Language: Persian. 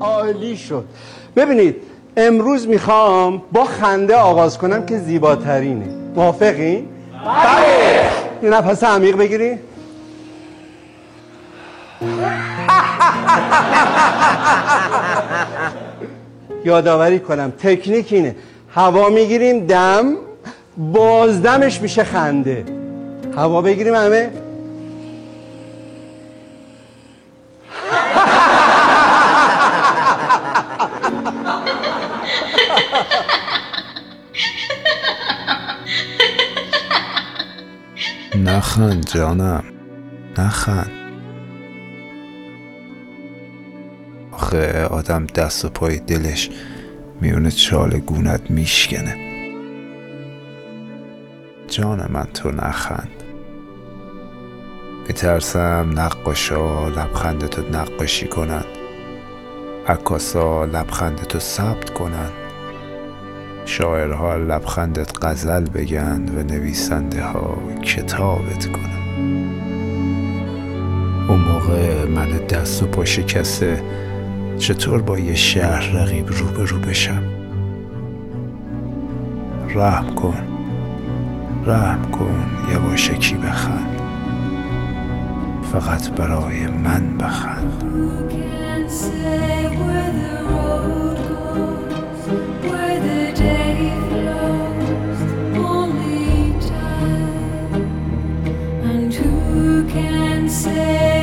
عالی شد. ببینید امروز می‌خوام با خنده آغاز کنم که زیباترینه. موافقین؟ بله. یه نفس عمیق بگیری. یادآوری کنم تکنیک اینه. هوا می‌گیریم دم بازدمش میشه خنده. هوا بگیریم همه. نخند جانم نخند. آخه آدم دست و پای دلش میونه چال گونت میشکنه. جان من تو نخند. میترسم نقاشا لبخندتو نقاشی کنند عکاسا لبخندتو ثبت کنند شاعرها لبخندت غزل بگن و نویسنده ها کتابت کنن. اون موقع من دست و پا شکسته چطور با یه شهر رقیب روبرو بشم؟ رحم کن رحم کن یواشکی بخند؟ فقط برای من بخند. say.